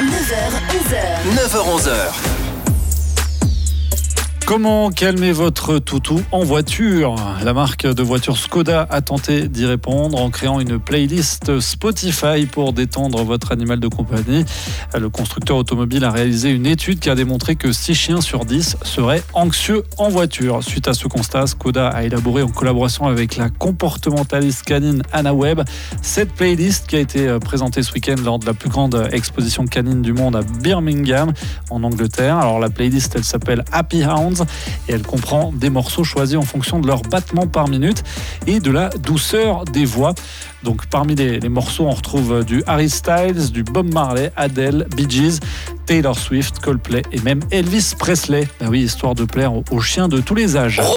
9h, 11h. 9h, 11h. Comment calmer votre toutou en voiture? La marque de voiture Skoda a tenté d'y répondre en créant une playlist Spotify pour détendre votre animal de compagnie. Le constructeur automobile a réalisé une étude qui a démontré que 6 chiens sur 10 seraient anxieux en voiture. Suite à ce constat, Skoda a élaboré en collaboration avec la comportementaliste canine Anna Webb cette playlist qui a été présentée ce week-end lors de la plus grande exposition canine du monde à Birmingham en Angleterre. Alors la playlist elle s'appelle Happy Hounds et elle comprend des morceaux choisis en fonction de leur battement par minute et de la douceur des voix. Donc parmi les, morceaux, on retrouve du Harry Styles, du Bob Marley, Adele, Bee Gees, Taylor Swift, Coldplay et même Elvis Presley. Ben oui, histoire de plaire aux chiens de tous les âges.